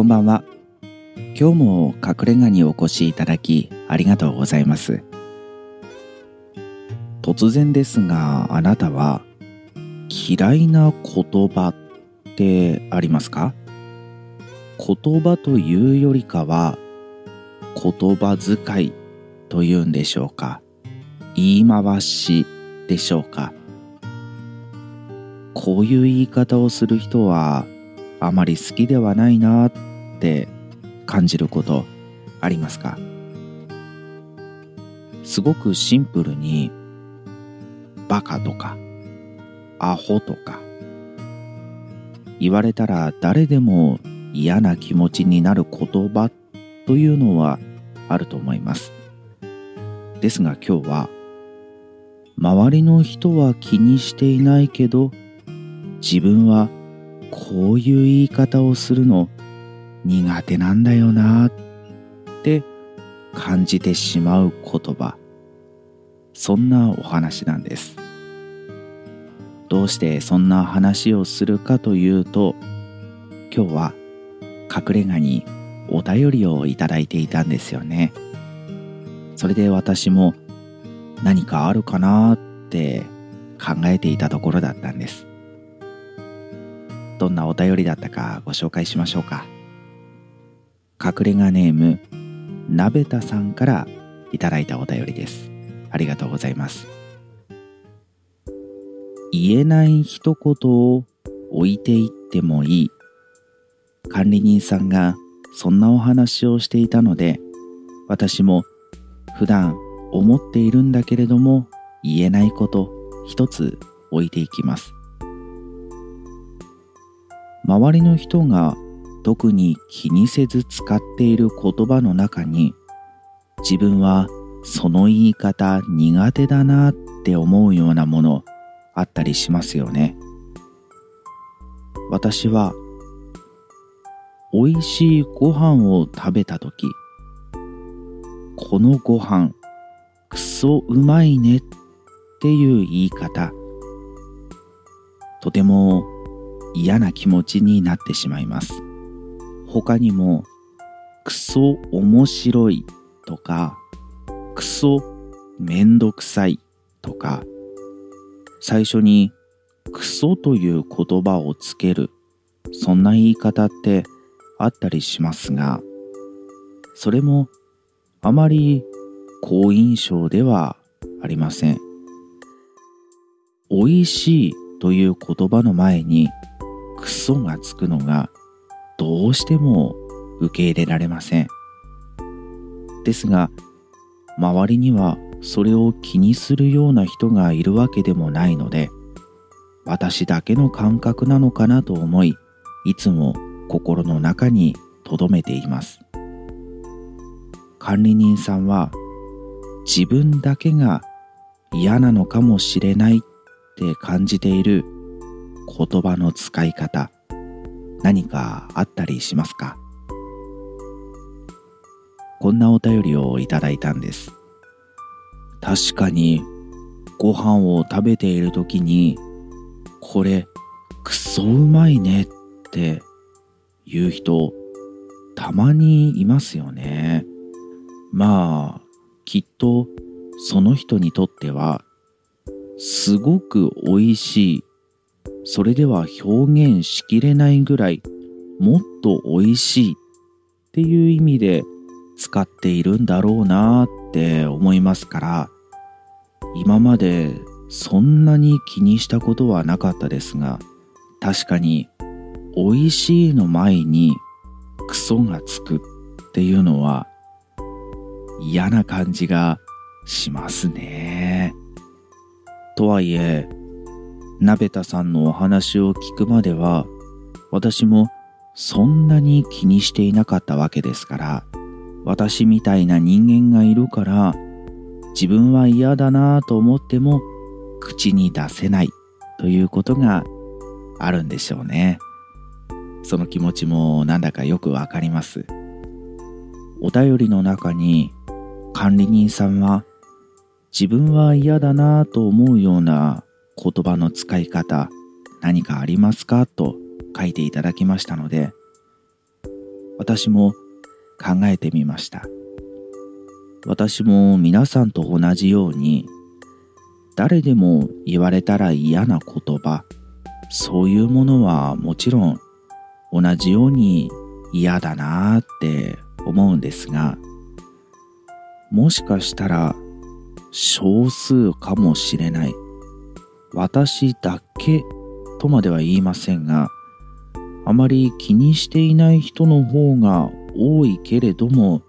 こんばんは。今日も隠れ家にお越しいただきありがとうございます。突然ですがあなたは嫌いな言葉ってありますか？言葉というよりかは言葉遣いというんでしょうか？言い回しでしょうか？こういう言い方をする人はあまり好きではないなって感じることありますか？すごくシンプルにバカとかアホとか言われたら誰でも嫌な気持ちになる言葉というのはあると思います。ですが今日は周りの人は気にしていないけど自分はこういう言い方をするの苦手なんだよなって感じてしまう言葉。そんなお話なんです。どうしてそんな話をするかというと今日は隠れ家にお便りをいただいていたんですよね。それで私も何かあるかなって考えていたところだったんです。どんなお便りだったかご紹介しましょうか。隠れ家ネームなべたさんからいただいたお便りです。ありがとうございます。言えない一言を置いていってもいい。管理人さんがそんなお話をしていたので私も普段思っているんだけれども言えないこと一つ置いていきます。周りの人が特に気にせず使っている言葉の中に自分はその言い方苦手だなって思うようなものあったりしますよね。私は美味しいご飯を食べた時このご飯くそうまいねっていう言い方とても嫌な気持ちになってしまいます。他にもクソ面白いとかクソめんどくさいとか最初にクソという言葉をつけるそんな言い方ってあったりしますがそれもあまり好印象ではありません。美味しいという言葉の前にクソがつくのがどうしても受け入れられません。ですが周りにはそれを気にするような人がいるわけでもないので私だけの感覚なのかなと思いいつも心の中に留めています。管理人さんは自分だけが嫌なのかもしれないって感じている言葉の使い方。何かあったりしますか？こんなお便りをいただいたんです。確かにご飯を食べている時にこれクソうまいねって言う人たまにいますよね。まあきっとその人にとってはすごく美味しいそれでは表現しきれないぐらいもっと美味しいっていう意味で使っているんだろうなって思いますから今までそんなに気にしたことはなかったですが確かに美味しいの前にクソがつくっていうのは嫌な感じがしますね。とはいえ、鍋田さんのお話を聞くまでは、私もそんなに気にしていなかったわけですから、私みたいな人間がいるから、自分は嫌だなぁと思っても口に出せないということがあるんでしょうね。その気持ちもなんだかよくわかります。お便りの中に管理人さんは自分は嫌だなぁと思うような言葉の使い方何かありますか？と書いていただきましたので私も考えてみました。私も皆さんと同じように誰でも言われたら嫌な言葉そういうものはもちろん同じように嫌だなーって思うんですがもしかしたら少数かもしれない。私だけとまでは言いませんがあまり気にしていない人の方が多いけれども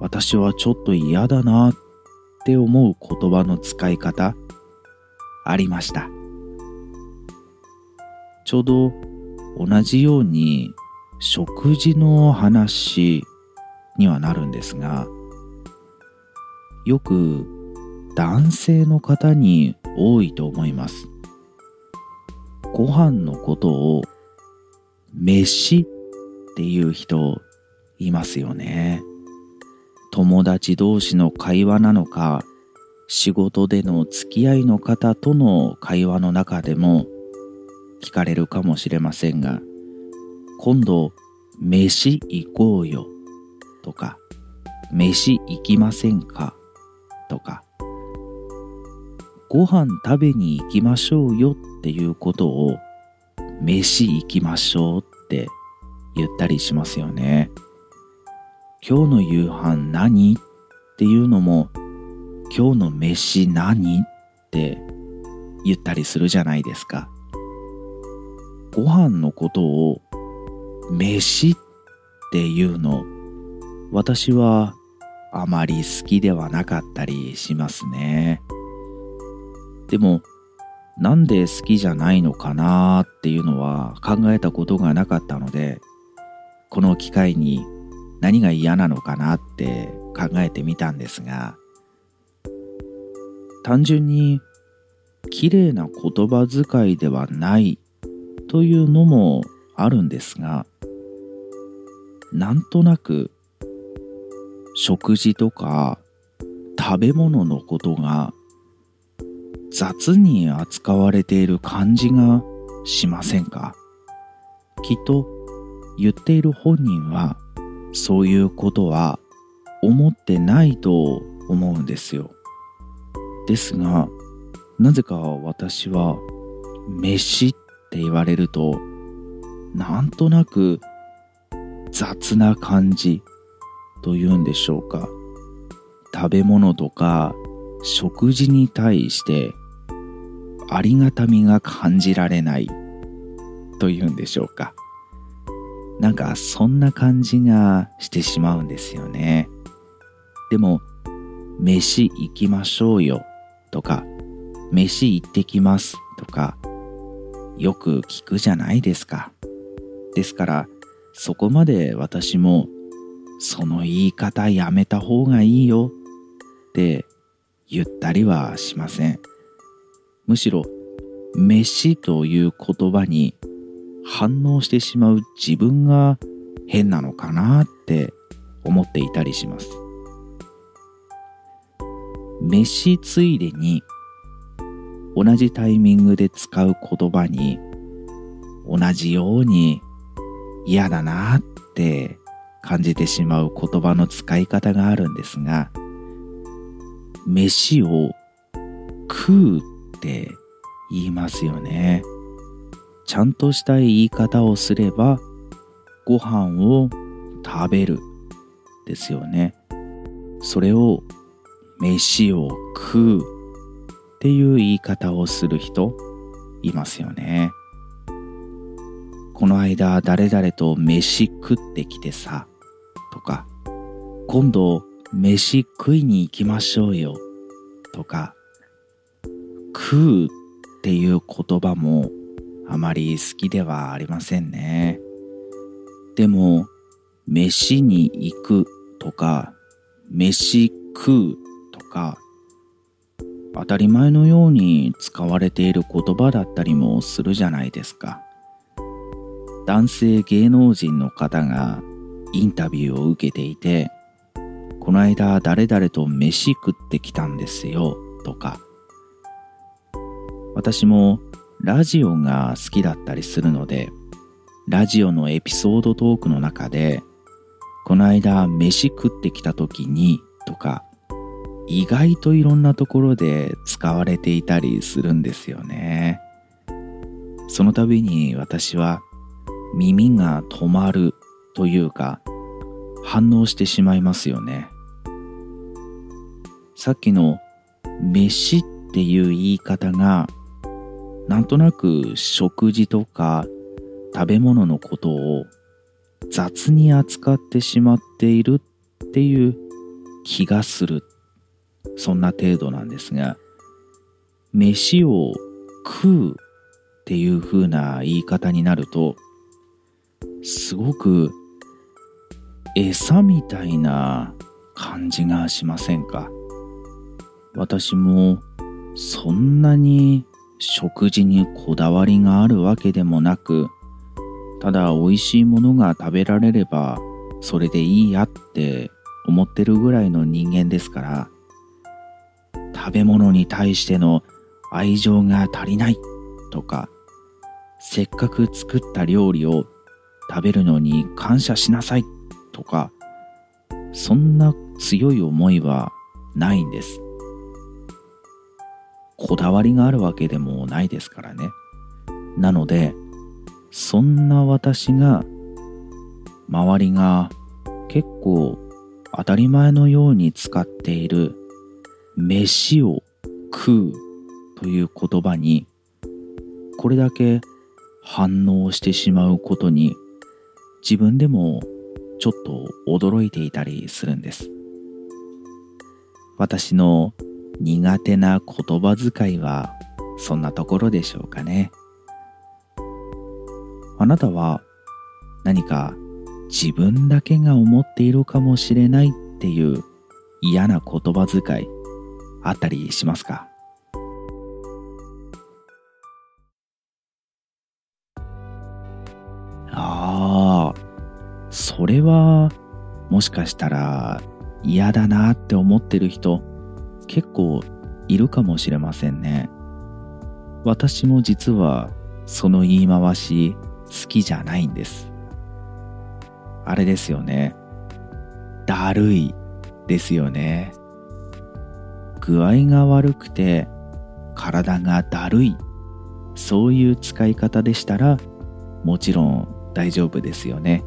私はちょっと嫌だなって思う言葉の使い方ありました。ちょうど同じように食事の話にはなるんですがよく男性の方に多いと思います。ご飯のことを飯っていう人いますよね。友達同士の会話なのか仕事での付き合いの方との会話の中でも聞かれるかもしれませんが今度飯行こうよとか飯行きませんかとかご飯食べに行きましょうよっていうことを飯行きましょうって言ったりしますよね。今日の夕飯何っていうのも今日の飯何って言ったりするじゃないですか。ご飯のことを飯っていうの私はあまり好きではなかったりしますね。でもなんで好きじゃないのかなっていうのは考えたことがなかったのでこの機会に何が嫌なのかなって考えてみたんですが単純に綺麗な言葉遣いではないというのもあるんですがなんとなく食事とか食べ物のことが雑に扱われている感じがしませんか？きっと言っている本人はそういうことは思ってないと思うんですよ。ですがなぜか私は飯って言われるとなんとなく雑な感じというんでしょうか食べ物とか食事に対してありがたみが感じられないというんでしょうか。なんかそんな感じがしてしまうんですよね。でも飯行きましょうよとか飯行ってきますとかよく聞くじゃないですか。ですからそこまで私もその言い方やめた方がいいよって言ったりはしません。むしろ飯という言葉に反応してしまう自分が変なのかなって思っていたりします。飯ついでに同じタイミングで使う言葉に同じように嫌だなって感じてしまう言葉の使い方があるんですが飯を食うって言いますよね。ちゃんとした言い方をすればご飯を食べるですよね。それを飯を食うっていう言い方をする人いますよね。この間誰々と飯食ってきてさとか今度飯食いに行きましょうよとか食うっていう言葉もあまり好きではありませんね。でも、飯に行くとか、飯食うとか、当たり前のように使われている言葉だったりもするじゃないですか。男性芸能人の方がインタビューを受けていて、この間誰々と飯食ってきたんですよとか、私もラジオが好きだったりするので、ラジオのエピソードトークの中でこの間飯食ってきた時にとか意外といろんなところで使われていたりするんですよね。その度に私は耳が止まるというか反応してしまいますよね。さっきの飯っていう言い方がなんとなく食事とか食べ物のことを雑に扱ってしまっているっていう気がする。そんな程度なんですが飯を食うっていう風な言い方になるとすごく餌みたいな感じがしませんか？私もそんなに食事にこだわりがあるわけでもなくただ美味しいものが食べられればそれでいいやって思ってるぐらいの人間ですから食べ物に対しての愛情が足りないとかせっかく作った料理を食べるのに感謝しなさいとかそんな強い思いはないんです。こだわりがあるわけでもないですからね。なのでそんな私が周りが結構当たり前のように使っている飯を食うという言葉にこれだけ反応してしまうことに自分でもちょっと驚いていたりするんです。私の苦手な言葉遣いはそんなところでしょうかね。あなたは何か自分だけが思っているかもしれないっていう嫌な言葉遣いあったりしますか？ああ、それはもしかしたら嫌だなって思ってる人結構いるかもしれませんね。私も実はその言い回し好きじゃないんです。あれですよね。だるいですよね。具合が悪くて体がだるい。そういう使い方でしたらもちろん大丈夫ですよね。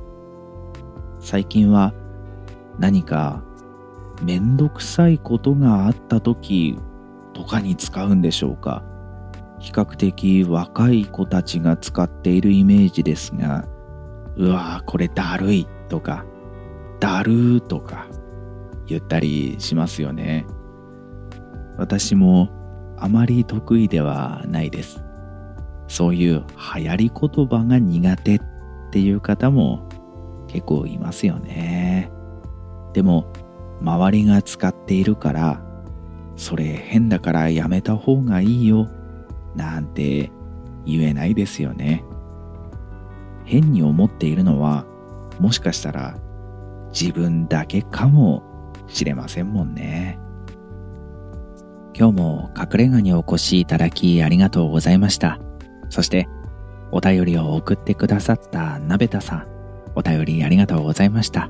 最近は何かめんどくさいことがあった時とかに使うんでしょうか。比較的若い子たちが使っているイメージですがうわーこれだるいとかだるーとか言ったりしますよね。私もあまり得意ではないです。そういう流行り言葉が苦手っていう方も結構いますよね。でも周りが使っているからそれ変だからやめた方がいいよなんて言えないですよね。変に思っているのはもしかしたら自分だけかもしれませんもんね。今日も隠れ家にお越しいただきありがとうございました。そしてお便りを送ってくださった鍋田さんお便りありがとうございました。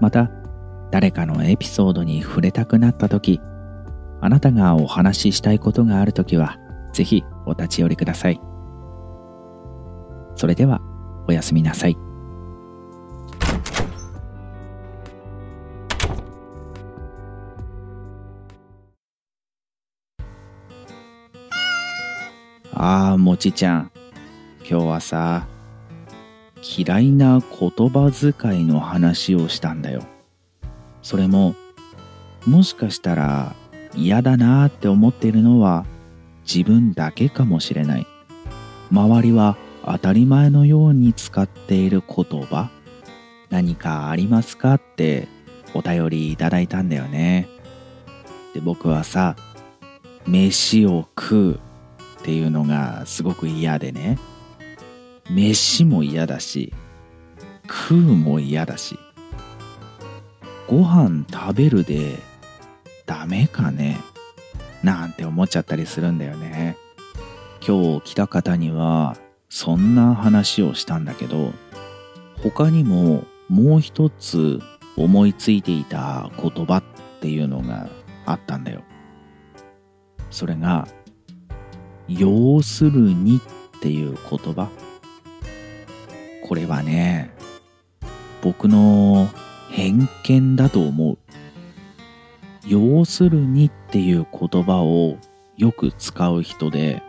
また誰かのエピソードに触れたくなった時あなたがお話ししたいことがある時はぜひお立ち寄りください。それではおやすみなさい。ああもちちゃん。今日はさ嫌いな言葉遣いの話をしたんだよ。それももしかしたら嫌だなって思っているのは自分だけかもしれない。周りは当たり前のように使っている言葉何かありますかってお便りいただいたんだよね。で僕はさ飯を食うっていうのがすごく嫌でね。飯も嫌だし食うも嫌だしご飯食べるでダメかね？なんて思っちゃったりするんだよね今日来た方にはそんな話をしたんだけど他にももう一つ思いついていた言葉っていうのがあったんだよ。それが、要するにっていう言葉。これはね、僕の偏見だと思う。要するにっていう言葉をよく使う人で、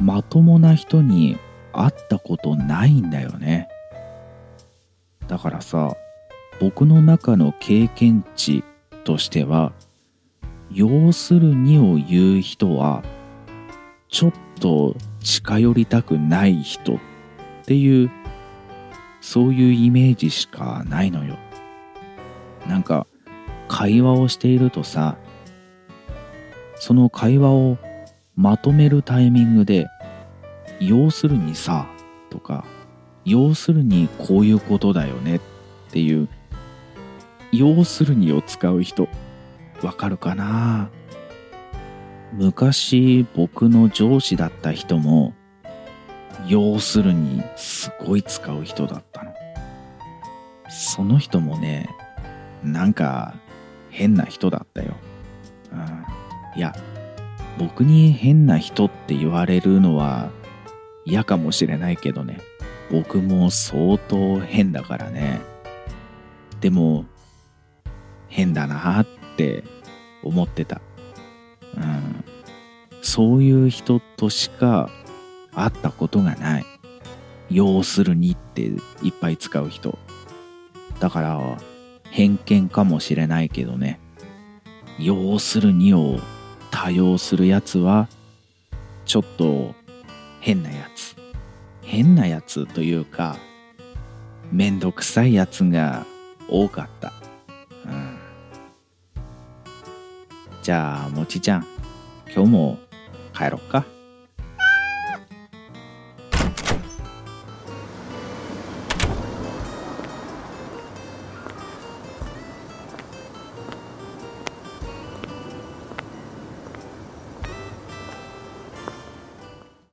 まともな人に会ったことないんだよね。だからさ、僕の中の経験値としては、要するにを言う人は、ちょっと近寄りたくない人っていう、そういうイメージしかないのよ。なんか、会話をしているとさ、その会話をまとめるタイミングで、要するにさ、とか、要するにこういうことだよねっていう、要するにを使う人、わかるかな？昔僕の上司だった人も、要するにすごい使う人だったの。その人もね、なんか変な人だったよ。うん、いや、僕に変な人って言われるのは嫌かもしれないけどね。僕も相当変だからね。でも、変だなって思ってた。うん。そういう人としか会ったことがない。要するにっていっぱい使う人。だから、偏見かもしれないけどね。要するにを多用するやつは、ちょっと変なやつ。変なやつというか、めんどくさいやつが多かった。うん。じゃあ、もちちゃん、今日も帰ろっか。